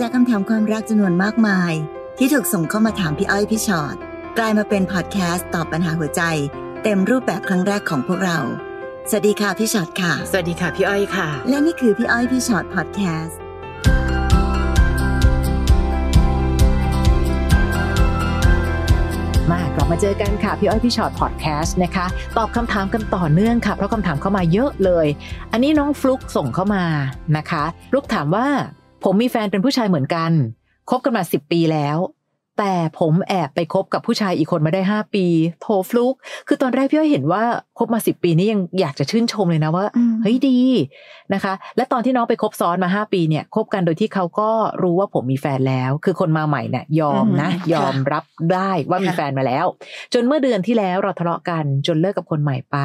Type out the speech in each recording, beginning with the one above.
จากคำถามความรักจำนวนมากมาย ที่ถูกส่งเข้ามาถามพี่อ้อยพี่ชอ็อตกลายมาเป็นพอดแคสต์ตอบปัญหาหัวใจ เต็มรูปแบบครั้งแรกของพวกเรา สวัสดีค่ะพี่ชอ็อตค่ะ สวัสดีค่ะพี่อ้อยค่ะ และนี่คือพี่อ้อยพี่ชอ็อตพอดแคสต์มากลับมาเจอกันค่ะ พี่อ้อยพี่ฉอดพอดแคสต์นะคะ ตอบคำถามกันต่อเนื่องค่ะ เพราะคำถามเข้ามาเยอะเลย อันนี้น้องฟลุกส่งเข้ามานะคะฟลุกถามว่า ผมมีแฟนเป็นผู้ชายเหมือนกัน คบกันมาสิบปีแล้ว แต่ผมแอบไปคบกับผู้ชายอีกคนมาได้ห้าปี โทฟลุก คือตอนแรกพี่อ้อยเห็นว่าคบมาสิบปีนี่ยังอยากจะชื่นชมเลยนะว่าอืมเฮ้ยดีนะคะ และตอนที่น้องไปคบซ้อนมาห้าปีเนี่ยคบกันโดยที่เขาก็รู้ว่าผมมีแฟนแล้ว คือคนมาใหม่เนี่ยยอมนะอืมยอมรับได้ว่ามีค่ะแฟนมาแล้ว จนเมื่อเดือนที่แล้วเราทะเลาะกันจนเลิกกับคนใหม่ไป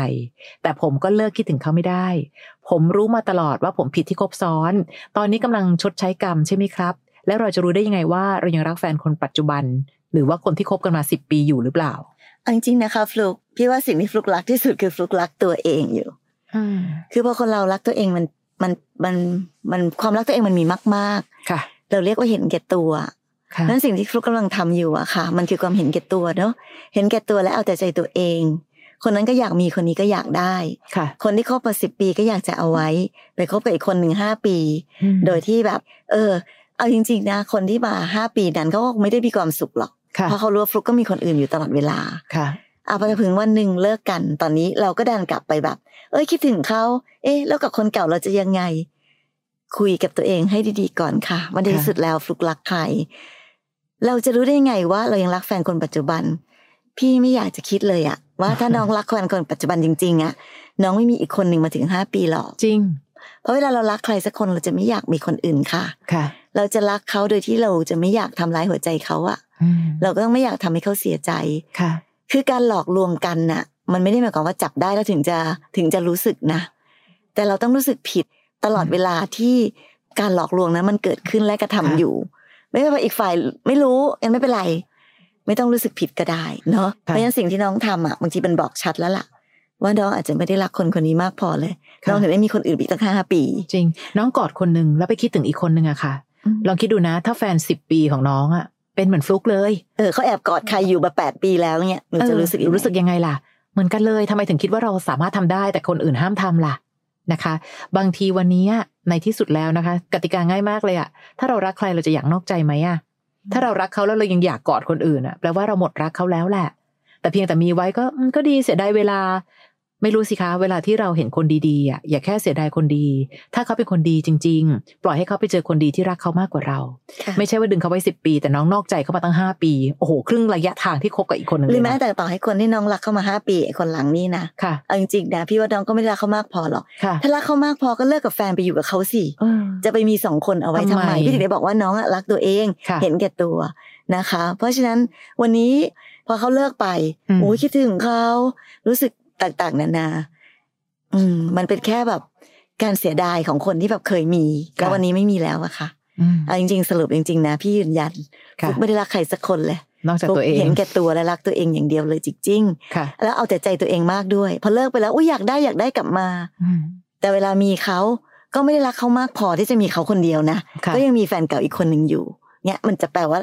แต่ผมก็เลิกคิดถึงเขาไม่ได้ ผมรู้มาตลอดว่าผมผิดที่คบซ้อน ตอนนี้กำลังชดใช้กรรมใช่ไหมครับ แล้วเราจะรู้ได้ยังไงว่าเรายังรักแฟนคนปัจจุบัน หรือว่าคนที่คบกันมาสิบปีอยู่หรือเปล่าเอาจริงๆนะคะฟลุกพี่ว่าสิ่งที่ฟลุกรักที่สุดคือฟลุกรักตัวเองอยู่คือพอคนเรารักตัวเองมันมันมันมันความรักตัวเองมันมีมากค่ะๆเราเรียกว่าเห็นแก่ตัวค่ะนั่นสิ่งที่ฟลุกกำลังทำอยู่อะค่ะ มันคือความเห็นแก่ตัวเนาะเห็นแก่ตัวและเอาแต่ใจตัวเอง คนนั้นก็อยากมีคนนี้ก็อยากได้ค่ะ คนที่คบมาสิบปีก็อยากจะเอาไว้ ไปคบกับอีกคนหนึ่งห้าปี โดยที่แบบ เออ เอาจริง ๆ นะ คนที่มาห้าปีนั้นเขาก็ไม่ได้มีความสุขหรอกค่ะเพราะเขารู้ว่าฟลุกก็มีคนอื่นอยู่ตลอดเวลาค่ะเอาพอถึงวันหนึ่งเลิกกันตอนนี้เราก็ดันกลับไปแบบ เอ้ยคิดถึงเขาเอ๊ะ แล้วกับคนเก่าเราจะยังไง คุยกับตัวเองให้ดีๆก่อนค่ะวันที่ค่ะสุดแล้วฟลุกรักใครเราจะรู้ได้ไงว่าเรายังรักแฟนคนปัจจุบัน พี่ไม่อยากจะคิดเลยอะ ว่าถ้าน้องรักแฟนคนปัจจุบันจริงๆอะน้องไม่มีอีกคนหนึ่งมาถึงห้าปีหรอกจริง เพราะเวลาเรารักใครสักคนเราจะไม่อยากมีคนอื่นค่ะค่ะ เราจะรักเขาโดยที่เราจะไม่อยากทำร้ายหัวใจเขาอะอืมเราก็ต้องไม่อยากทำให้เขาเสียใจค่ะ คือการหลอกลวงกันน่ะ มันไม่ได้หมายความว่าจับได้แล้วถึงจะถึงจะรู้สึกนะ แต่เราต้องรู้สึกผิดตลอดเวลาที่การหลอกลวงนั้นมันเกิดขึ้นและกระทำค่ะอยู่ ไม่ว่าอีกฝ่ายไม่รู้งั้นไม่เป็นไร ไม่ต้องรู้สึกผิดก็ได้เนาะเพราะฉะนั้นสิ่งที่น้องทำอะบางทีเป็นบอกชัดแล้วล่ะ ว่าน้องอาจจะไม่ได้รักคนคนนี้มากพอเลยน้องถึงได้มีคนอื่นอีกตั้งห้าปี จริง น้องกอดคนหนึ่งแล้วไปคิดถึงอีกคนหนึ่งอะค่ะ ลองคิดดูนะ ถ้าแฟนสิบปีของน้องอะเป็นเหมือนฟลุกเลยเออเขาแอบกอดใครอยู่มาแปดปีแล้วเนี่ยหนูจะรู้สึกเออรู้สึกยังไงล่ะ เหมือนกันเลยทำไมถึงคิดว่าเราสามารถทำได้แต่คนอื่นห้ามทำล่ะนะคะ บางทีวันนี้ในที่สุดแล้วนะคะ กติกาง่ายมากเลยอะถ้าเรารักใครเราจะอยากนอกใจไหมอะ ถ้าเรารักเขาแล้วเรายังอยากกอดคนอื่นอะแปลว่าเราหมดรักเขาแล้วแหละ แต่เพียงแต่มีไว้ก็ก็ดีเสียดายเวลา ไม่รู้สิคะ เวลาที่เราเห็นคนดีๆอะอย่าแค่เสียดายคนดี ถ้าเขาเป็นคนดีจริง ๆ ปล่อยให้เขาไปเจอคนดีที่รักเขามากกว่าเราค่ะไม่ใช่ว่าดึงเขาไว้สิบปี แต่น้องนอกใจเขามาตั้งห้าปีโอ้โห ครึ่งระยะทางที่คบกับอีกคนหนึ่งหรืเลอยแม้นะแต่ต่อให้คนที่น้องรักเข้ามาห้าปีไอ้คนหลังนี่นะค่ะเอาจริงๆนะพี่ว่าน้องก็ไม่ได้รักเขามากพอหรอกค่ะถ้ารักเขามากพอก็เลิกกับแฟนไปอยู่กับเขาสิเออจะไปมีสองคนเอาไว้ทำทำไมไมพี่ถึงได้บอกว่าน้องอะรักตัวเองค่ะเห็นแก่ตัวนะคะ เพราะฉะนั้นวันนี้พอเขาเลิกไปอืมโอ้ยคิดถึงเขารู้สึก ต่างๆ นานา อืม มันเป็นแค่แบบการเสียดายของคนที่แบบเคยมีแล้ววันนี้ไม่มีแล้วอะค่ะอืมเอาจริงๆ สรุปจริงๆนะพี่ยืนยันค่ะฟุกไม่ได้รักใครสักคนเลยนอกจากฟุกตัวเองเห็นแก่ตัวและรักตัวเองอย่างเดียวเลยจริงๆค่ะแล้วเอาแต่ใจตัวเองมากด้วยพอเลิกไปแล้วอุ้ยอยากได้อยากได้กลับมาอืมแต่เวลามีเขาก็ไม่ได้รักเขามากพอที่จะมีเขาคนเดียวนะค่ะก็ยังมีแฟนเก่าอีกคนหนึ่งอยู่ เนี่ย มันจะแปลว่า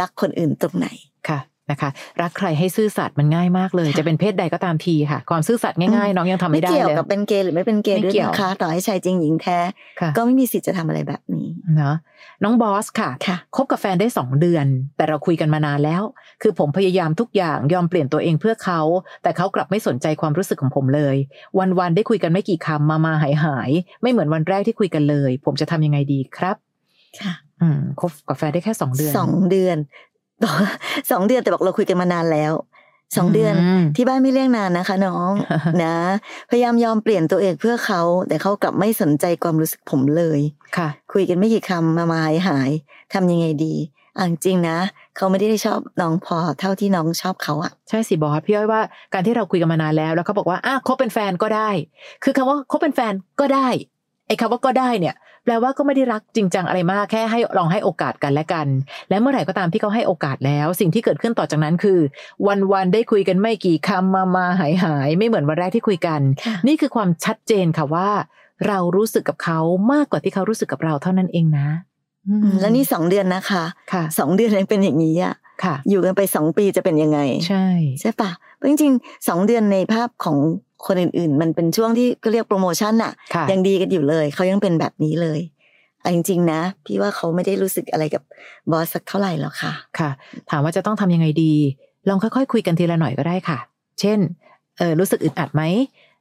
รักคนอื่นตรงไหนค่ะ นะคะ รักใครให้ซื่อสัตย์มันง่ายมากเลยค่ะจะเป็นเพศใดก็ตามทีค่ะ ความซื่อสัตย์ง่ายๆ น้องยังทำไม่ได้เกี่ยวเลยกับเป็นเกย์หรือไม่เป็นเกย์ไม่ด้วยเกี่ยวนะคะต่อให้ชายจริงหญิงแท้ค่ะก็ไม่มีสิทธิ์จะทำอะไรแบบนี้เนาะน้องบอสค่ะค่ะคบกับแฟนได้สองเดือน แต่เราคุยกันมานานแล้ว คือผมพยายามทุกอย่างยอมเปลี่ยนตัวเองเพื่อเขา แต่เขากลับไม่สนใจความรู้สึกของผมเลย วันๆได้คุยกันไม่กี่คำมามาหายหายๆไม่เหมือนวันแรกที่คุยกันเลย ผมจะทำยังไงดีครับค่ะอืมคบกับแฟนได้แค่สองเดือนสองเดือนบอกว่า สองเดือนแต่บอกเราคุยกันมานานแล้วสองเดือนมที่บ้านไม่เรียกนานนะคะ น้องนะ พยายามยอมเปลี่ยนตัวเองเพื่อเขา แต่เขากลับไม่สนใจความรู้สึกผมเลยค่ะ คุยกันไม่กี่คำมามาหายหายทำยังไงดีอะจริงๆนะเขาไม่ได้ชอบน้องพอเท่าที่น้องชอบเขาอะใช่สิบอสพี่อ้อยว่าการที่เราคุยกันมานานแล้วแล้วเขาบอกว่าอะคบเป็นแฟนก็ได้ คือคำว่าคบเป็นแฟนก็ได้ ไอ้คำว่าก็ได้เนี่ย แปลว่าก็ไม่ได้รักจริงจังอะไรมากแค่ให้ลองให้โอกาสกันและกัน และเมื่อไหร่ก็ตามที่เขาให้โอกาสแล้ว สิ่งที่เกิดขึ้นต่อจากนั้นคือ วันๆได้คุยกันไม่กี่คำมามาหายหายๆไม่เหมือนวันแรกที่คุยกันค่ะนี่คือความชัดเจนค่ะว่า เรารู้สึกกับเขามากกว่าที่เขารู้สึกกับเราเท่านั้นเองนะอืมแล้วนี่สองเดือนนะคะค่ะสองเดือนยังเป็นอย่างนี้อะค่ะ อยู่กันไปสองปีจะเป็นยังไง ใช่ ใช่ปะเพราะจริงๆสองเดือนในภาพของ คนอื่น ๆ มันเป็นช่วงที่ก็เรียกโปรโมชั่นอะค่ะยังดีกันอยู่เลยเขายังเป็นแบบนี้เลยเอาจริงๆนะ พี่ว่าเขาไม่ได้รู้สึกอะไรกับบอสสักเท่าไหร่หรอกค่ะ ค่ะ ถามว่าจะต้องทำยังไงดี ลองค่อยๆ คุยกันทีละหน่อยก็ได้ค่ะ เช่นเออรู้สึกอึดอัดไหม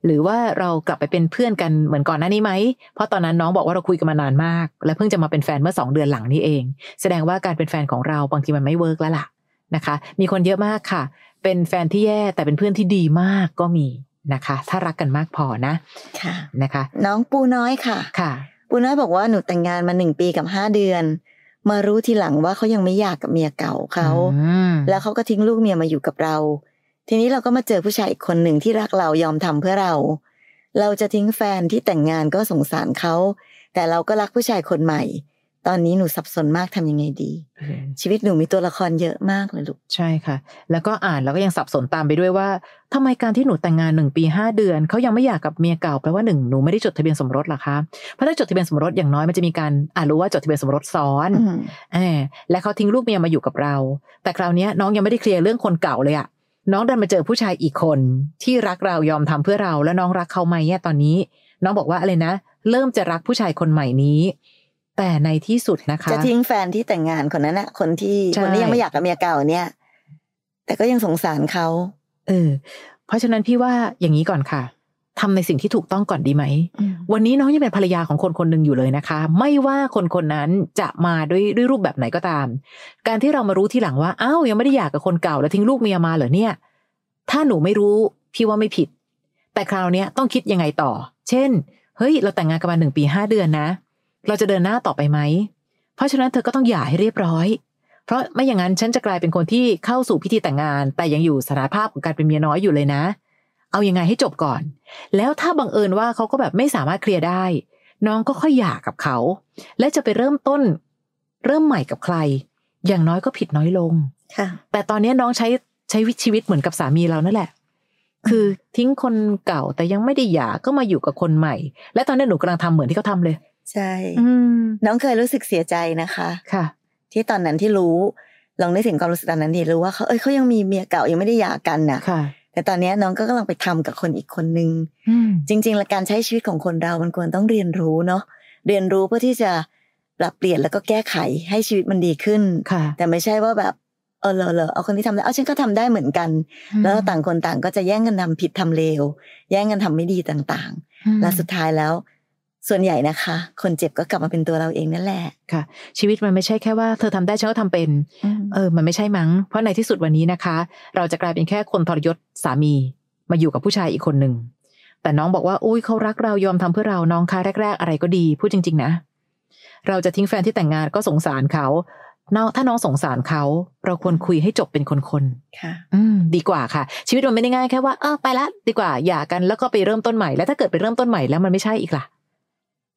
หรือว่าเรากลับไปเป็นเพื่อนกันเหมือนก่อนหน้านี้ไหม เพราะตอนนั้นน้องบอกว่าเราคุยกันมานานมาก และเพิ่งจะมาเป็นแฟนเมื่อสองเดือนหลังนี้เอง แสดงว่าการเป็นแฟนของเราบางทีมันไม่เวิร์กแล้วล่ะนะคะ มีคนเยอะมากค่ะ เป็นแฟนที่แย่แต่เป็นเพื่อนที่ดีมากก็มี นะคะ ถ้ารักกันมากพอนะค่ะนะคะ น้องปูน้อยค่ะค่ะ ปูน้อยบอกว่าหนูแต่งงานมาหนึ่งปีกับห้าเดือน มารู้ทีหลังว่าเขายังไม่อยากกับเมียเก่าเขาอืมแล้วเขาก็ทิ้งลูกเมียมาอยู่กับเรา ทีนี้เราก็มาเจอผู้ชายอีกคนหนึ่งที่รักเรายอมทำเพื่อเรา เราจะทิ้งแฟนที่แต่งงานก็สงสารเขาแต่เราก็รักผู้ชายคนใหม่ ตอนนี้หนูสับสนมากทำยังไงดี ชีวิตหนูมีตัวละครเยอะมากเลยลูกใช่ค่ะ แล้วก็อ่านแล้วก็ยังสับสนตามไปด้วยว่าทำไมการที่หนูแต่งงานหนึ่งปีห้าเดือนเขายังไม่อยากกับเมียเก่าแปลว่าหนึ่งหนูไม่ได้จดทะเบียนสมรสเหรอคะเพราะถ้าจดทะเบียนสมรสอย่างน้อยมันจะมีการอ่านรู้ว่าจดทะเบียนสมรสซ้อนอืมเออและเขาทิ้งลูกเมียมาอยู่กับเรา แต่คราวเนี้ยน้องยังไม่ได้เคลียร์เรื่องคนเก่าเลยอะน้องเดินมาเจอผู้ชายอีกคนที่รักเรายอมทำเพื่อเราแล้วน้องรักเขาไหมเนี่ยตอนนี้ น้องบอกว่าอะไรนะ เริ่มจะรักผู้ชายคนใหม่นี้ แต่ในที่สุดนะคะ จะทิ้งแฟนที่แต่งงานคนนั้นนะคนที่ใช่คนที่ยังไม่อยากกับเมียเก่าเนี่ย แต่ก็ยังสงสารเขาเออ เพราะฉะนั้นพี่ว่าอย่างนี้ก่อนค่ะทำในสิ่งที่ถูกต้องก่อนดีไหม วันนี้น้องยังเป็นภรรยาของคนคนหนึ่งอยู่เลยนะคะ ไม่ว่าคนคนนั้นจะมาด้วยด้วยรูปแบบไหนก็ตาม การที่เรามารู้ทีหลังว่าอ้าวยังไม่ได้หย่ากับคนเก่าแล้วทิ้งลูกเมียมาเหรอเนี่ย ถ้าหนูไม่รู้ พี่ว่าไม่ผิด แต่คราวเนี้ยต้องคิดยังไงต่อ เช่น เฮ้ย เราแต่งงานกันมาหนึ่งปีห้าเดือนนะ เราจะเดินหน้าต่อไปไหม เพราะฉะนั้นเธอก็ต้องหย่าให้เรียบร้อย เพราะไม่อย่างนั้นฉันจะกลายเป็นคนที่เข้าสู่พิธีแต่งงาน แต่ยังอยู่สถานภาพของการเป็นเมียน้อยอยู่เลยนะ เอายังไงให้จบก่อน แล้วถ้าบังเอิญว่าเขาก็แบบไม่สามารถเคลียร์ได้ น้องก็ค่อยหย่ากับเขา และจะไปเริ่มต้น เริ่มใหม่กับใคร อย่างน้อยก็ผิดน้อยลงค่ะ แต่ตอนนี้น้องใช้ใช้ชีวิตเหมือนกับสามีเรานั่นแหละคือทิ้งคนเก่าแต่ยังไม่ได้หย่าก็มาอยู่กับคนใหม่ และตอนนี้หนูกำลังทำเหมือนที่เขาทำเลย ใช่อืมน้องเคยรู้สึกเสียใจนะคะค่ะ ที่ตอนนั้นที่รู้ลองได้ถึงความรู้สึกตอนนั้นดีรู้ว่าเขาเอ้ยเขายังมีเมียเก่ายังไม่ได้หย่ากันน่ะค่ะแต่ตอนเนี้ยน้องก็กำลังไปทำกับคนอีกคนนึงอืมจริงๆแล้วการใช้ชีวิตของคนเรามันควรต้องเรียนรู้เนาะเรียนรู้เพื่อที่จะปรับเปลี่ยนแล้วก็แก้ไขให้ชีวิตมันดีขึ้นค่ะแต่ไม่ใช่ว่าแบบเออเหรอเหรอเอาคนที่ทำได้เอาฉันก็ทำได้เหมือนกัน แล้วต่างคนต่างก็จะแย่งกันทำผิดทำเลวแย่งกันทำไม่ดีต่างอืมๆและสุดท้ายแล้ว ส่วนใหญ่นะคะ คนเจ็บก็กลับมาเป็นตัวเราเองนั่นแหละค่ะ ชีวิตมันไม่ใช่แค่ว่าเธอทำได้ฉันก็ทำเป็น เออ มันไม่ใช่มั้ง เพราะในที่สุดวันนี้นะคะ เราจะกลายเป็นแค่คนทรยศสามี มาอยู่กับผู้ชายอีกคนหนึ่งแต่น้องบอกว่าอุ้ยเขารักเรายอมทำเพื่อเราน้องคะแรก ๆ อะไรก็ดีพูดจริง ๆ นะ เราจะทิ้งแฟนที่แต่งงานก็สงสารเขาน้องถ้าน้องสงสารเขา เราควรคุยให้จบเป็นคนค่ะๆอืม ดีกว่าค่ะ ชีวิตมันไม่ได้ง่ายแค่ว่าเออไปละ ดีกว่าหย่ากันแล้วก็ไปเริ่มต้นใหม่แล้วถ้าเกิดไปเริ่มต้นใหม่แล้วมันไม่ใช่อีกล่ะ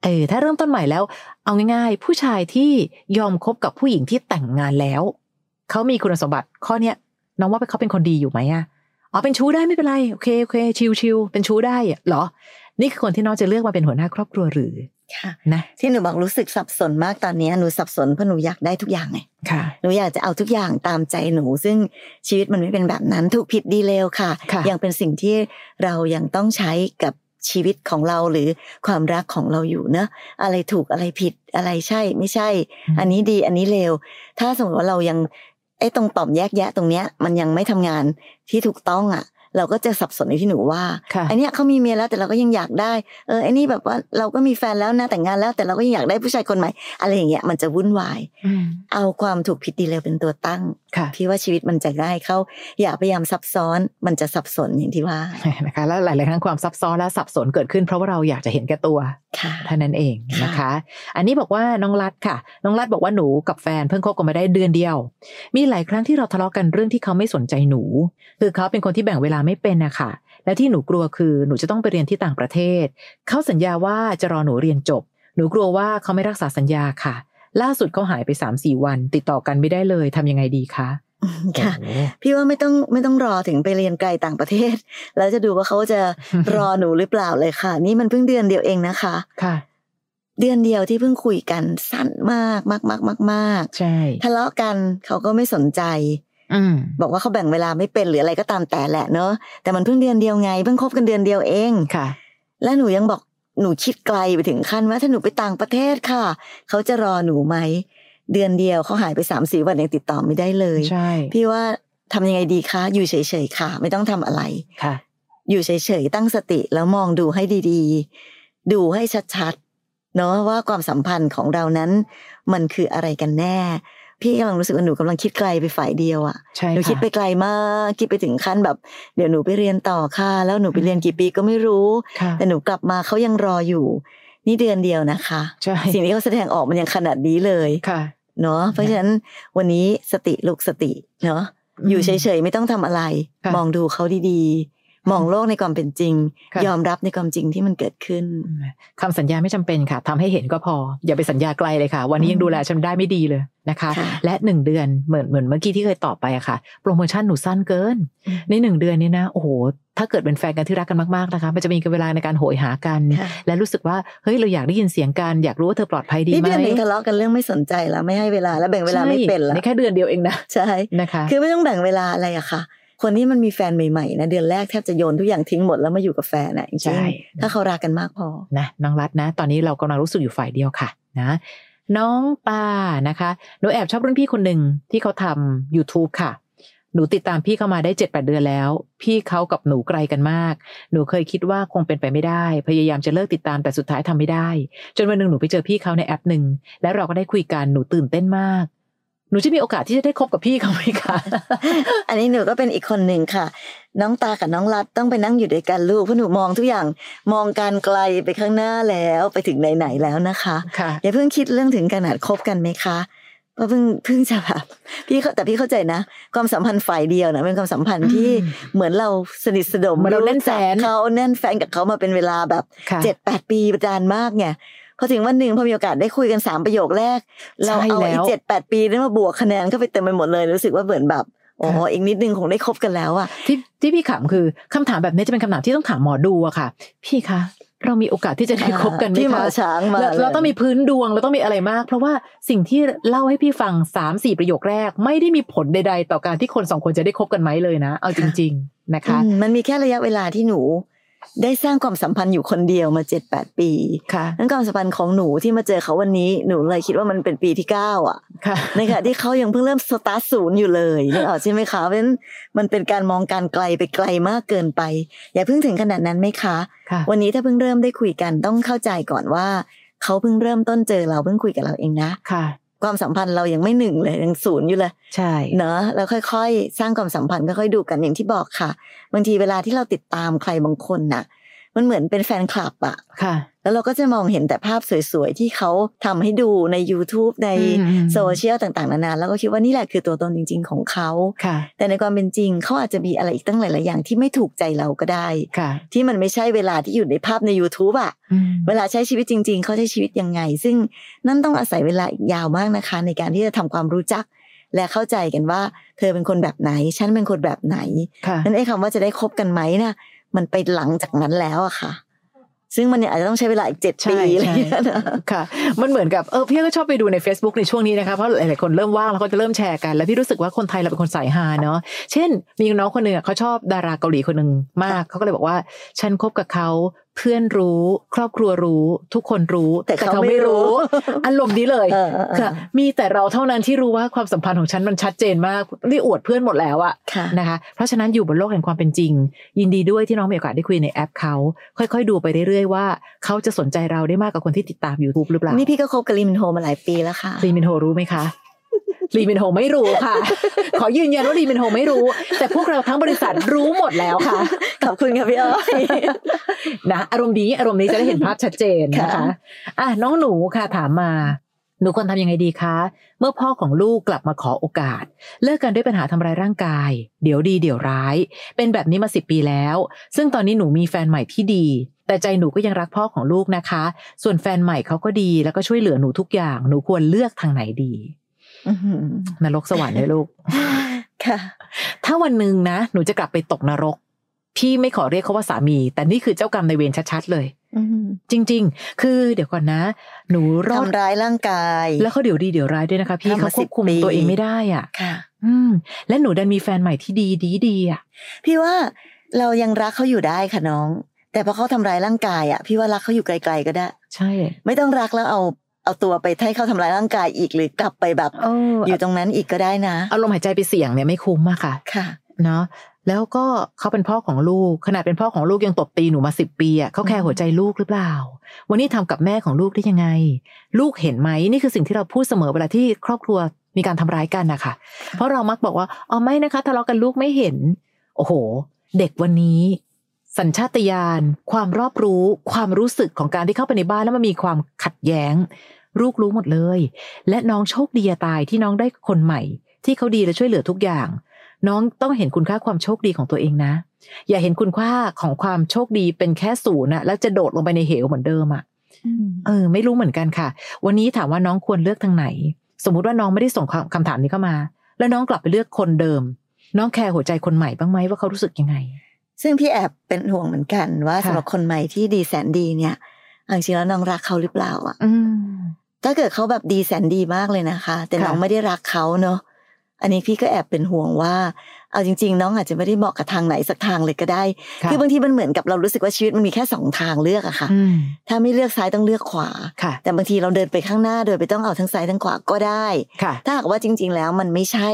เออถ้าเริ่มต้นใหม่แล้ว เอาง่าย ๆ ผู้ชายที่ยอมคบกับผู้หญิงที่แต่งงานแล้วเขามีคุณสมบัติข้อเนี้ยน้องว่าเขาเป็นคนดีอยู่ไหมอะอ๋อเป็นชู้ได้ไม่เป็นไรโอเคโอเค ชิวชิวๆเป็นชู้ได้อะเหรอ นี่คือคนที่น้องจะเลือกมาเป็นหัวหน้าครอบครัวหรือค่ะนะที่หนูบอกรู้สึกสับสนมากตอนเนี้ยหนูสับสนเพราะหนูอยากได้ทุกอย่างไงค่ะหนูอยากจะเอาทุกอย่างตามใจหนู ซึ่งชีวิตมันไม่เป็นแบบนั้นถูกผิดดีเลวค่ะค่ะยังเป็นสิ่งที่เรายังต้องใช้กับ ชีวิตของเราหรือความรักของเราอยู่เนอะอะไรถูกอะไรผิดอะไรใช่ ไม่ใช่ อันนี้ดีอันนี้เลวถ้าสมมติว่าเรายังไอ้ตรงต่อมแยกแยะตรงเนี้ย มันยังไม่ทำงานที่ถูกต้องอะ เราก็จะสับสนในที่หนูว่าค่ะไอเนี้ยเขามีเมียแล้วแต่เราก็ยังอยากได้เออไอนี่แบบว่าเราก็มีแฟนแล้วนะแต่งงานแล้วแต่เราก็ยังอยากได้ผู้ชายคนใหม่ อะไรอย่างเงี้ยมันจะวุ่นวายอืมเอาความถูกผิดดีเลวเป็นตัวตั้งค่ะพี่ว่าชีวิตมันจะง่ายเข้าอย่าพยายามซับซ้อนมันจะสับสนอย่างที่ว่านะคะแล้วหลาย ๆ ครั้งความซับซ้อนและสับสนเกิดขึ้น เพราะว่าเราอยากจะเห็นแก่ตัวค่ะเท่านั้นเองนะคะ อันนี้บอกว่าน้องรัดค่ะ น้องรัดบอกว่าหนูกับแฟนเพิ่งคบกันมาได้เดือนเดียว มีหลายครั้งที่เราทะเลาะกันเรื่องที่เขาไม่สนใจหนู คือเขาเป็นคนที่แบ่งเวลาไม่เป็นนะคะและที่หนูกลัวคือหนูจะต้องไปเรียนที่ต่างประเทศ เขาสัญญาว่าจะรอหนูเรียนจบ หนูกลัวว่าเขาไม่รักษาสัญญาค่ะ ล่าสุดเขาหายไปสามสี่วัน ติดต่อกันไม่ได้เลยทำยังไงดีคะค่ะโอ้พี่ว่าไม่ต้องไม่ต้องรอถึงไปเรียนไกลต่างประเทศ แล้วจะดูว่าเขาจะรอหนูหรือเปล่าเลยค่ะ นี่มันเพิ่งเดือนเดียวเองนะคะค่ะ เดือนเดียวที่เพิ่งคุยกันสั้นมากมากมากมากมากใช่ทะเลาะกันเขาก็ไม่สนใจอืม บอกว่าเขาแบ่งเวลาไม่เป็นหรืออะไรก็ตามแต่แหละเนอะแต่มันเพิ่งเดือนเดียวไงเพิ่งคบกันเดือนเดียวเองค่ะ และหนูยังบอกหนูคิดไกลไปถึงขั้นว่าถ้าหนูไปต่างประเทศค่ะ เขาจะรอหนูไหมเดือนเดียวเขาหายไปสามสี่วันยังติดต่อไม่ได้เลยใช่พี่ว่าทำยังไงดีคะ อยู่เฉยๆค่ะ ไม่ต้องทำอะไรค่ะ อยู่เฉยๆตั้งสติแล้วมองดูให้ดีๆ ดูให้ชัดๆเนาะว่าความสัมพันธ์ของเรานั้น มันคืออะไรกันแน่ พี่กำลังรู้สึกว่าหนูกำลังคิดไกลไปฝ่ายเดียวอะใช่หนูคิดค่ะไปไกลมากคิดไปถึงขั้นแบบ เดี๋ยวหนูไปเรียนต่อค่ะ แล้วหนูไปเรียนกี่ปีก็ไม่รู้ค่ะแต่หนูกลับมาเขายังรออยู่ นี่เดือนเดียวนะคะใช่สิ่งที่เขาแสดงออกมันยังขนาดนี้เลยค่ะเนาะเพราะฉะนั้นวันนี้สติลูกสติเนาะอืมอยู่เฉยๆไม่ต้องทำอะไรค่ะมองดูเขาดีๆ มองโลกในความเป็นจริงค่ะยอมรับในความจริงที่มันเกิดขึ้นคำสัญญาไม่จำเป็นค่ะทำให้เห็นก็พอ อย่าไปสัญญาไกลเลยค่ะ วันนี้ยังดูแลฉันได้ไม่ดีเลยนะคะค่ะและหนึ่งเดือนเหมือนเหมือนเมื่อกี้ที่เคยตอบไปอะค่ะ โปรโมชั่นหนูสั้นเกินอืมในหนึ่งเดือนนี้นะโอ้โหถ้าเกิดเป็นแฟนกันที่รักกันมากๆนะคะ มันจะมีเวลาในการโหยหากันค่ะและรู้สึกว่าเฮ้ยเราอยากได้ยินเสียงกันอยากรู้ว่าเธอปลอดภัยดีนี่ไหมเดือนหนึ่งทะเลาะกันเรื่องไม่สนใจแล้วไม่ให้เวลาแล้วแบ่งเวลาไม่เป็นใช่ละนี่แค่เดือนเดียวเองนะใช่นะคะ คือไม่ต้องแบ่งเวลาอะไรอะค่ะ คนที่มันมีแฟนใหม่ๆนะเดือนแรกแทบจะโยนทุกอย่างทิ้งหมดแล้วมาอยู่กับแฟนอะจริใช่งๆถ้าเขารักกันมากพอนะน้องรัฐนะ ตอนนี้เรากำลังรู้สึกอยู่ฝ่ายเดียวค่ะ นะ น้องปานะคะหนูแอบชอบรุ่นพี่คนหนึ่งที่เขาทำ YouTube ค่ะ หนูติดตามพี่เข้ามาได้เจ็ดแปดเดือนแล้ว พี่เขากับหนูไกลกันมาก หนูเคยคิดว่าคงเป็นไปไม่ได้ พยายามจะเลิกติดตามแต่สุดท้ายทำไม่ได้ จนวันหนึ่งหนูไปเจอพี่เขาในแอปหนึ่งแล้วเราก็ได้คุยกันหนูตื่นเต้นมาก หนูจะมีโอกาสที่จะได้คบกับพี่เขาไหมคะ อันนี้หนูก็เป็นอีกคนหนึ่งค่ะ น้องตากับน้องรัดต้องไปนั่งอยู่ด้วยกันลูกเพราะหนูมองทุกอย่างมองการไกลไปข้างหน้าแล้วไปถึงไหนๆแล้วนะคะค่ะอย่าเพิ่งคิดเรื่องถึงขนาดคบกันไหมคะเพราะเพิ่งเพิ่งจะแบบพี่เขาแต่พี่เข้าใจนะ ความสัมพันธ์ฝ่ายเดียวนะเป็นความสัมพันธ์ที่อืมเหมือนเราสนิทสนมเหมือนเราแน่นแฟนรู้จักเขาแน่นแฟนกับเขามาเป็นเวลาแบบค่ะเจ็ดแปดปีประจานมากไง พอถึงวันหนึ่งพอมีโอกาสได้คุยกันสามประโยคแรก เราใช่เอาไอ้แล้วเจ็ดแปดปีนั้นมาบวกคะแนนเข้าไปเต็มไปหมดเลย รู้สึกว่าเหมือนแบบอ๋ออีกนิดนึงคงได้คบกันแล้วอะที่ที่พี่ขำคือคำถามแบบนี้จะเป็นคำถามที่ต้องถามหมอดูอะค่ะ พี่คะเรามีโอกาสที่จะได้คบกันไหมที่หมอคะช้างมาเราเราต้องมีพื้นดวงเราต้องมีอะไรมาก เพราะว่าสิ่งที่เล่าให้พี่ฟังสามสี่ประโยคแรก ไม่ได้มีผลใด ๆ ต่อการที่คนสองคนจะได้คบกันไหมเลยนะ เอาจริง ๆนะคะอืมมันมีแค่ระยะเวลาที่หนู ได้สร้างความสัมพันธ์อยู่คนเดียวมาเจ็ดแปดปีค่ะนั่นความสัมพันธ์ของหนูที่มาเจอเขาวันนี้หนูเลยคิดว่ามันเป็นปีที่เก้าอะค่ะในขณะที่เขายังเพิ่งเริ่มสตาร์ทศูนย์อยู่เลยนึกออกใช่ไหมคะเพราะฉะนั้นมันเป็นการมองการไกลไปไกลมากเกินไป อย่าเพิ่งถึงขนาดนั้นไหมคะค่ะวันนี้ถ้าเพิ่งเริ่มได้คุยกันต้องเข้าใจก่อนว่าเขาเพิ่งเริ่มต้นเจอเราเพิ่งคุยกับเราเองนะ ค่ะความสัมพันธ์เรายังไม่หนึ่งเลยยังศูนย์อยู่เลย ใช่เนอะแล้วค่อย ๆ สร้างความสัมพันธ์ค่อยๆดูกันอย่างที่บอกค่ะ บางทีเวลาที่เราติดตามใครบางคนน่ะ มันเหมือนเป็นแฟนคลับอะค่ะ แล้วเราก็จะมองเห็นแต่ภาพสวยๆ ที่เขาทำให้ดูใน YouTube ในอืมอืมโซเชียลต่างๆ นานา แล้วก็คิดว่านี่แหละคือตัวตนจริง ๆ ของเขาค่ะแต่ในความเป็นจริงเขาอาจจะมีอะไรอีกตั้งหลายๆอย่างที่ไม่ถูกใจเราก็ได้ค่ะที่มันไม่ใช่เวลาที่อยู่ในภาพใน YouTube อะอืมเวลาใช้ชีวิตจริง ๆ เขาใช้ชีวิตยังไง ซึ่งนั่นต้องอาศัยเวลาอีกยาวมากนะคะ ในการที่จะทำความรู้จักและเข้าใจกันว่า เธอเป็นคนแบบไหน ฉันเป็นคนแบบไหนค่ะนั่นไอ้คำว่าจะได้คบกันไหมน่ะ มันไปหลังจากนั้นแล้วอะค่ะ ซึ่งมันเนี่ยอาจจะต้องใช้เวลาอีกเจ็ดใช่ปีอะไรอย่างเงี้ยนะค่ะ มันเหมือนกับเออพี่ก็ชอบไปดูใน Facebook ในช่วงนี้นะคะเพราะหลายๆคนเริ่มว่างแล้วก็จะเริ่มแชร์กัน แล้วพี่รู้สึกว่าคนไทยเราเป็นคนสายฮาเนาะเช่น มีน้องคนหนึ่งอะเขาชอบดาราเกาหลีคนหนึ่งมากเขาก็เลยบอกว่า ฉันคบกับเขาเพื่อนรู้ ครอบครัวรู้ ทุกคนรู้ แต่เขาไม่รู้ อารมณ์นี้เลยเออเออเออค่ะ มีแต่เราเท่านั้นที่รู้ว่าความสัมพันธ์ของฉันมันชัดเจนมากนี่อวดเพื่อนหมดแล้วอะค่ะนะคะ เพราะฉะนั้นอยู่บนโลกแห่งความเป็นจริง ยินดีด้วยที่น้องมีโอกาสได้คุยในแอปเขาค่อยๆ ดูไปเรื่อยๆว่าเขาจะสนใจเราได้มากกว่าคนที่ติดตาม YouTube หรือเปล่านี่พี่ก็คบกับลีมินโฮมาหลายปีแล้วค่ะลีมินโฮรู้ไหมคะ รีมินโฮไม่รู้ค่ะ ขอยืนยันว่ารีมินโฮไม่รู้ แต่พวกเราทั้งบริษัทรู้หมดแล้วค่ะ ขอบคุณค่ะพี่อ้อยนะอารมณ์ดีอารมณ์นี้จะได้เห็นภาพชัดเจนนะคะค่ะอะน้องหนูค่ะถามมาหนูควรทำยังไงดีคะ เมื่อพ่อของลูกกลับมาขอโอกาส เลิกกันด้วยปัญหาทำร้ายร่างกาย เดี๋ยวดีเดี๋ยวร้าย เป็นแบบนี้มาสิบปีแล้ว ซึ่งตอนนี้หนูมีแฟนใหม่ที่ดี แต่ใจหนูก็ยังรักพ่อของลูกนะคะ ส่วนแฟนใหม่เขาก็ดีแล้วก็ช่วยเหลือหนูทุกอย่าง หนูควรเลือกทางไหนดีอื้อหือ นรกสวรรค์เลยลูก ค่ะ ถ้าวันหนึ่งนะ หนูจะกลับไปตกนรก พี่ไม่ขอเรียกเขาว่าสามี แต่นี่คือเจ้ากรรมในายเวรชัดๆเลยอืมจริง ๆ คือเดี๋ยวก่อนนะ หนูรอดทำร้ายร่างกาย แล้วเขาเดี๋ยวดีเดี๋ยวร้ายด้วยนะคะ พี่ทำมาเขาควบคุม10ปีตัวเองไม่ได้อะ ค่ะ อืม และหนูดันมีแฟนใหม่ที่ดีดีดีอะ พี่ว่าเรายังรักเขาอยู่ได้ค่ะน้อง แต่พอเขาทำร้ายร่างกายอะ พี่ว่ารักเขาอยู่ไกล ๆ ก็ได้ ใช่ ไม่ต้องรักแล้วเอา เอาตัวไปให้เขาทำร้ายร่างกายอีกหรือกลับไปแบบเอออยู่ตรงนั้นอีกก็ได้นะเอาลมหายใจไปเสี่ยงเนี่ยไม่คุ้มอะค่ะ ค่ะ เนาะแล้วก็เขาเป็นพ่อของลูกขนาดเป็นพ่อของลูกยังตบตีหนูมาสิบปีอะเขาแคร์หัวใจลูกหรือเปล่า วันนี้ทำกับแม่ของลูกได้ยังไง ลูกเห็นไหมนี่คือสิ่งที่เราพูดเสมอเวลาที่ครอบครัวมีการทำร้ายกันนะคะเพราะเรามักบอกว่าอ๋อไม่นะคะทะเลาะกันลูกไม่เห็น โอ้โห เด็กวันนี้ สัญชาตญาณความรอบรู้ ความรู้สึกของการที่เข้าไปในบ้านแล้วมันมีความขัดแย้ง ลูกรู้หมดเลย และน้องโชคดีจะตายที่น้องได้คนใหม่ ที่เขาดีและช่วยเหลือทุกอย่าง น้องต้องเห็นคุณค่าความโชคดีของตัวเองนะ อย่าเห็นคุณค่าของความโชคดีเป็นแค่ศูนย์นะแล้วจะโดดลงไปในเหวเหมือนเดิมอะ่ะเออ ไม่รู้เหมือนกันค่ะ วันนี้ถามว่าน้องควรเลือกทางไหน สมมุติว่าน้องไม่ได้ส่งคำคำถามนี้เข้ามา แล้วน้องกลับไปเลือกคนเดิม น้องแคร์หัวใจคนใหม่บ้างไหมว่าเขารู้สึกยังไง ซึ่งพี่แอบเป็นห่วงเหมือนกันว่าค่ะสำหรับคนใหม่ที่ดีแสนดีเนี่ยเอาจริงๆแล้วน้องรักเขาหรือเปล่าอะอืมถ้าเกิดเขาแบบดีแสนดีมากเลยนะคะ แต่ค่ะน้องไม่ได้รักเขาเนอะอันนี้พี่ก็แอบเป็นห่วงว่า เอาจริง ๆ น้องอาจจะไม่ได้เหมาะกับทางไหนสักทางเลยก็ได้ค่ะคือบางทีมันเหมือนกับเรารู้สึกว่าชีวิตมันมีแค่สองทางเลือกอะค่ะอืมถ้าไม่เลือกซ้ายต้องเลือกขวาค่ะแต่บางทีเราเดินไปข้างหน้าโดยไปต้องเอาทั้งซ้ายทั้งขวาก็ได้ค่ะถ้าหากว่าจริง ๆ แล้วมันไม่ใช่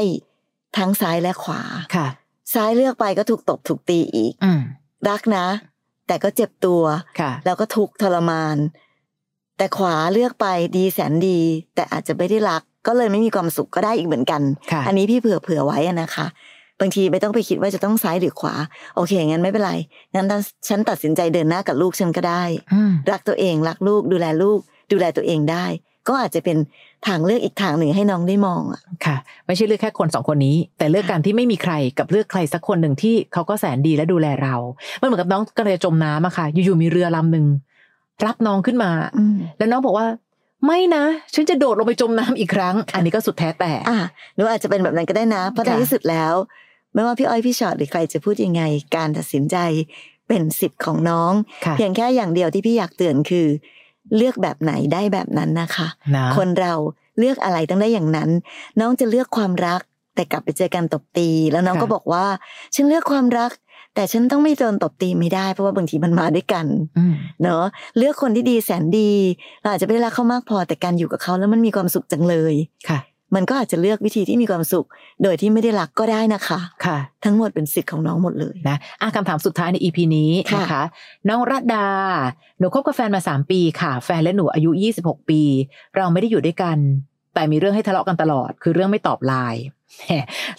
ทั้งซ้ายและขวาค่ะ ซ้ายเลือกไปก็ถูกตบถูกตีอีกอืมรักนะ แต่ก็เจ็บตัวค่ะแล้วก็ทุกข์ทรมาน แต่ขวาเลือกไปดีแสนดี แต่อาจจะไม่ได้รัก ก็เลยไม่มีความสุขก็ได้อีกเหมือนกันค่ะอันนี้พี่เผื่อเผื่อไว้อะนะคะ บางทีไม่ต้องไปคิดว่าจะต้องซ้ายหรือขวา โอเคงั้นไม่เป็นไรงั้นฉันตัดสินใจเดินหน้ากับลูกฉันก็ได้อืมรักตัวเองรักลูกดูแลลูก ดูแลตัวเองได้ ก็อาจจะเป็นทางเลือกอีกทางหนึ่งให้น้องได้มองอะค่ะ ไม่ใช่เลือกแค่คนสองคนนี้ แต่เลือกการที่ไม่มีใครกับเลือกใครสักคนหนึ่งที่เขาก็แสนดีและดูแลเรามันเหมือนกับน้องกำลังจะจมน้ำอะค่ะ อยู่ๆมีเรือลำหนึ่งรับน้องขึ้นมา แล้วน้องบอกว่าไม่นะ ฉันจะโดดลงไปจมน้ำอีกครั้ง อันนี้ก็สุดแท้แต่อะหนูอาจจะเป็นแบบนั้นก็ได้นะเพราะในค่ะที่สุดแล้ว ไม่ว่าพี่อ้อยพี่ชอตหรือใครจะพูดยังไง การตัดสินใจเป็นสิทธิ์ของน้องค่ะเพียงแค่อย่างเดียวที่พี่อยากเตือนคือ เลือกแบบไหนได้แบบนั้นนะคะนะคนเราเลือกอะไรต้องได้อย่างนั้น น้องจะเลือกความรัก แต่กลับไปเจอกันตบตี แล้วน้องก็บอกว่า ฉันเลือกความรัก แต่ฉันต้องไม่โดนตบตีไม่ได้ เพราะว่าบางทีมันมาด้วยกันอืมเนาะเลือกคนที่ดีแสนดีเราอาจจะไม่ได้รักเขามากพอแต่การอยู่กับเขาแล้วมันมีความสุขจังเลยค่ะ มันก็อาจจะเลือกวิธีที่มีความสุข โดยที่ไม่ได้รักก็ได้นะคะค่ะ ทั้งหมดเป็นสิทธิ์ของน้องหมดเลยนะอะคำถามสุดท้ายใน EP นี้ค่ะนะคะ น้องรัตดา หนูคบกับแฟนมา3ปีค่ะ แฟนและหนูอายุ26ปี เราไม่ได้อยู่ด้วยกัน แต่มีเรื่องให้ทะเลาะกันตลอด คือเรื่องไม่ตอบไลน์แหม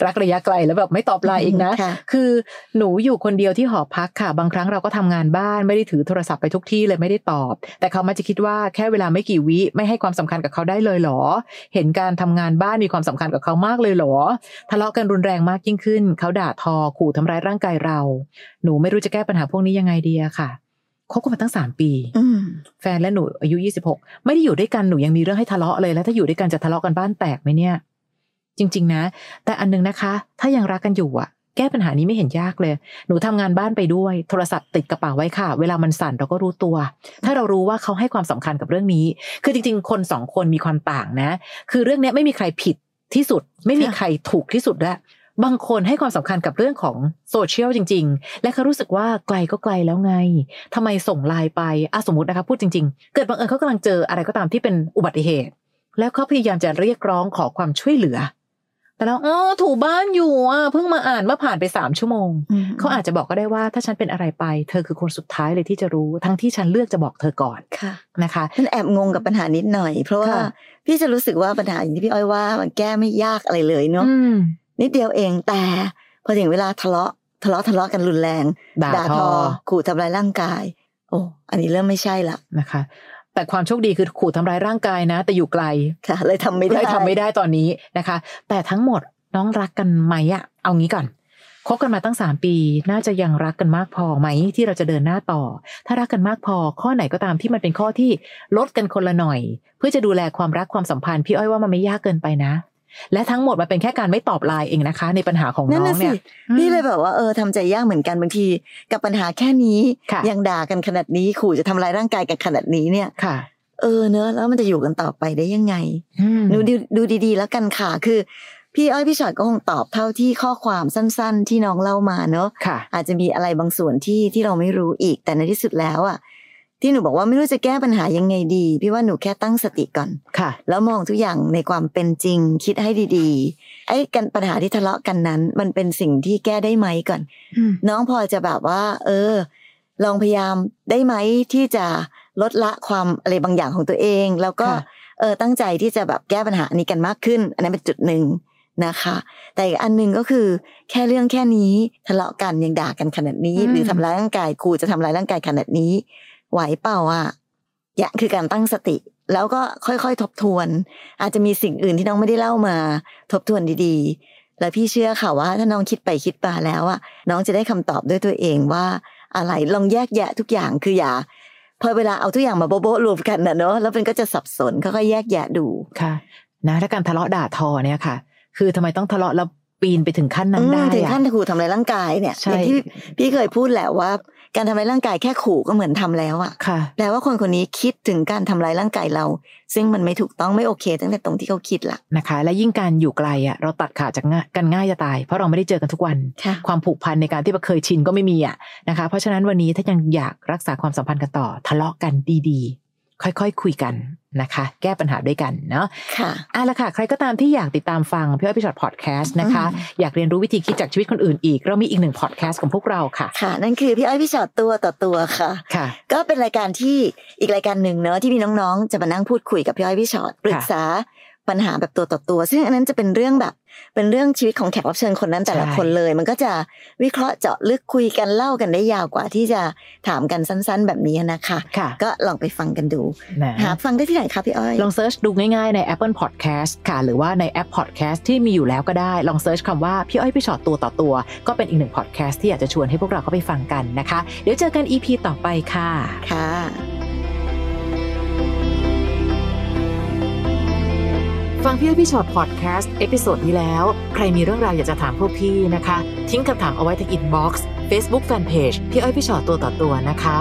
รักระยะไกลแล้วแบบไม่ตอบไลน์อีกนะค่ะคือหนูอยู่คนเดียวที่หอพักค่ะ บางครั้งเราก็ทำงานบ้านไม่ได้ถือโทรศัพท์ไปทุกที่เลยไม่ได้ตอบ แต่เขามักจะคิดว่าแค่เวลาไม่กี่วิไม่ให้ความสำคัญกับเขาได้เลยเหรอ เห็นการทำงานบ้านมีความสำคัญกับเขามากเลยเหรอ ทะเลาะกันรุนแรงมากยิ่งขึ้น เขาด่าทอขู่ทำร้ายร่างกายเรา หนูไม่รู้จะแก้ปัญหาพวกนี้ยังไงดีอะค่ะคบกันมาตั้งสามปีอืมแฟนและหนูอายุ26ไม่ได้อยู่ด้วยกันหนูยังมีเรื่องให้ทะเลาะเลยแล้วถ้าอยู่ด้วยกันจะทะเลาะกันบ้านแตกไหมเนี่ย จริง ๆ นะ แต่อันนึงนะคะ ถ้ายังรักกันอยู่อะแก้ปัญหานี้ไม่เห็นยากเลย หนูทำงานบ้านไปด้วย โทรศัพท์ติดกระเป๋าไว้ค่ะ เวลามันสั่นเราก็รู้ตัว ถ้าเรารู้ว่าเขาให้ความสำคัญกับเรื่องนี้ คือจริง ๆ คนสองคนมีความต่างนะ คือเรื่องนี้ไม่มีใครผิดที่สุด ไม่มีใครถูกที่สุดและบางคนให้ความสำคัญกับเรื่องของโซเชียลจริง ๆ และเขารู้สึกว่าไกลก็ไกลแล้วไงทำไมส่งไลน์ไปอะสมมตินะคะพูดจริง ๆ เกิดบังเอิญเขากำลังเจออะไรก็ตามที่เป็นอุบัติเหตุ แล้วเขาพยายามจะเรียกร้องขอความช่วยเหลือ แต่เราเออถูบ้านอยู่อะเพิ่งมาอ่านเมื่อผ่านไปสามชั่วโมงอืมเขาอาจจะบอกก็ได้ว่าถ้าฉันเป็นอะไรไป เธอคือคนสุดท้ายเลยที่จะรู้ทั้งที่ฉันเลือกจะบอกเธอก่อนค่ะนะคะมันแอบงงกับปัญหานิดหน่อย เพราะว่าค่ะพี่จะรู้สึกว่าปัญหาอย่างที่พี่อ้อยว่ามันแก้ไม่ยากอะไรเลยเนาะอืมนิดเดียวเองแต่พอถึงเวลาทะเลาะทะเลาะทะเลาะกันรุนแรง ด่าทอขู่ทำร้ายร่างกาย โอ้อันนี้เริ่มไม่ใช่ละนะคะ แต่ความโชคดีคือขู่ทำร้ายร่างกายนะ แต่อยู่ไกลค่ะเลยทำไม่ได้เลยทำไม่ได้ตอนนี้นะคะ แต่ทั้งหมดน้องรักกันไหมอะเอางี้ก่อนคบกันมาตั้งสามปี น่าจะยังรักกันมากพอไหมที่เราจะเดินหน้าต่อ ถ้ารักกันมากพอ ข้อไหนก็ตามที่มันเป็นข้อที่ลดกันคนละหน่อย เพื่อจะดูแลความรักความสัมพันธ์พี่อ้อยว่ามันไม่ยากเกินไปนะ และทั้งหมดมันเป็นแค่การไม่ตอบไลน์เองนะคะ ในปัญหาของนั่นน้องน่ะเนี่สิยพี่เลยแบบว่าเออทำใจยากเหมือนกันบางที กับปัญหาแค่นี้ค่ะยังด่ากันขนาดนี้ขู่จะทำลายร่างกายกันขนาดนี้เนี่ยค่ะ เออเนอะแล้วมันจะอยู่กันต่อไปได้ยังไงอืมดูดูดูดีๆ แล้วกันค่ะคือพี่อ้อยพี่ชอดก็คงตอบเท่าที่ข้อความสั้น ๆ ที่น้องเล่ามาเนอะค่ะอาจจะมีอะไรบางส่วนที่ที่เราไม่รู้อีกแต่ในที่สุดแล้วอะ ที่หนูบอกว่าไม่รู้จะแก้ปัญหายังไงดี พี่ว่าหนูแค่ตั้งสติก่อนค่ะ แล้วมองทุกอย่างในความเป็นจริงคิดให้ดีๆ ไอ้กันปัญหาที่ทะเลาะกันนั้น มันเป็นสิ่งที่แก้ได้ไหมก่อนอืมน้องพอจะแบบว่า เออ ลองพยายามได้ไหมที่จะลดละความอะไรบางอย่างของตัวเอง แล้วก็ค่ะเออตั้งใจที่จะแบบแก้ปัญหานี้กันมากขึ้น อันนั้นเป็นจุดหนึ่งนะคะ แต่อีกอันหนึ่งก็คือ แค่เรื่องแค่นี้ทะเลาะกันยังด่ากันขนาดนี้อืมหรือทำร้ายร่างกายครูจะทำร้ายร่างกายขนาดนี้ ไหวเปล่าอะอย่างคือการตั้งสติ แล้วก็ค่อยๆ ทบทวน อาจจะมีสิ่งอื่นที่น้องไม่ได้เล่ามา ทบทวนดีๆ แล้วพี่เชื่อค่ะว่า ถ้าน้องคิดไปคิดมาแล้วอะน้องจะได้คำตอบด้วยตัวเองว่า อะไรลองแยกแยะทุกอย่างคืออย่าพอเวลาเอาทุกอย่างมาโบ๊ะโบ๊ะรวมกันนะเนอะแล้วมันก็จะสับสนค่อยๆแยกแยะดูค่ะ นะถ้าการทะเลาะด่าทอเนี่ยค่ะ คือทำไมต้องทะเลาะแล้วปีนไปถึงขั้นนั้นอืมได้ถึงอะขั้นขู่ทำร้ายร่างกายเนี่ยใช่อย่างที่พี่เคยพูดแหละว่า การทำร้ายร่างกายแค่ขู่ก็เหมือนทำแล้วอะค่ะแปลว่าคนคนนี้คิดถึงการทำร้ายร่างกายเรา ซึ่งมันไม่ถูกต้องไม่โอเค ตั้งแต่ตรงที่เขาคิดละนะคะ และยิ่งการอยู่ไกลอะเราตัดขาดจากง่ายกันง่ายจะตาย เพราะเราไม่ได้เจอกันทุกวันค่ะความผูกพันในการที่เคยชินก็ไม่มีอะนะคะ เพราะฉะนั้นวันนี้ถ้ายังอยากรักษาความสัมพันธ์กันต่อทะเลาะกันดีๆ ค่อยๆคุยกันนะคะ แก้ปัญหาด้วยกันเนาะค่ะอะละค่ะ ใครก็ตามที่อยากติดตามฟังพี่อ้อยพี่ชอตพอดแคสต์นะคะอืมอยากเรียนรู้วิธีคิดจากชีวิตคนอื่นอีก เรามีอีกหนึ่งพอดแคสต์ของพวกเราค่ะ ค่ะ นั่นคือพี่อ้อยพี่ชอตตัวต่อตัวค่ะ ค่ะ ก็เป็นรายการที่อีกรายการหนึ่งเนอะที่มีน้องๆ จะมานั่งพูดคุยกับพี่อ้อยพี่ชอตปรึกษา ปัญหาแบบตัวต่อตัว ซึ่งอันนั้นจะเป็นเรื่องแบบ เป็นเรื่องชีวิตของแขกรับเชิญคนนั้นแต่ละใช่คนเลย มันก็จะวิเคราะห์เจาะลึกคุยกันเล่ากันได้ยาวกว่าที่จะถามกันสั้น ๆ แบบนี้นะคะค่ะก็ลองไปฟังกันดูนะหาฟังได้ที่ไหนคะพี่อ้อย ลอง search ดูง่ายๆใน Apple Podcast ค่ะ หรือว่าในแอป Podcast ที่มีอยู่แล้วก็ได้ ลอง search คำว่าพี่อ้อยพี่ฉอดตัวต่อตัว ก็เป็นอีกหนึ่ง podcast ที่อยากจะชวนให้พวกเราเข้าไปฟังกันนะคะ เดี๋ยวเจอกัน EP ต่อไปค่ะค่ะ ฟังพี่อ้อยพี่ฉอดพอดแคสต์ episode นี้แล้ว ใครมีเรื่องราวอยากจะถามพวกพี่นะคะ ทิ้งคำถามเอาไว้ที่ inbox เฟซบุ๊กแฟนเพจพี่อ้อยพี่ฉอดตัวต่อตัวนะคะ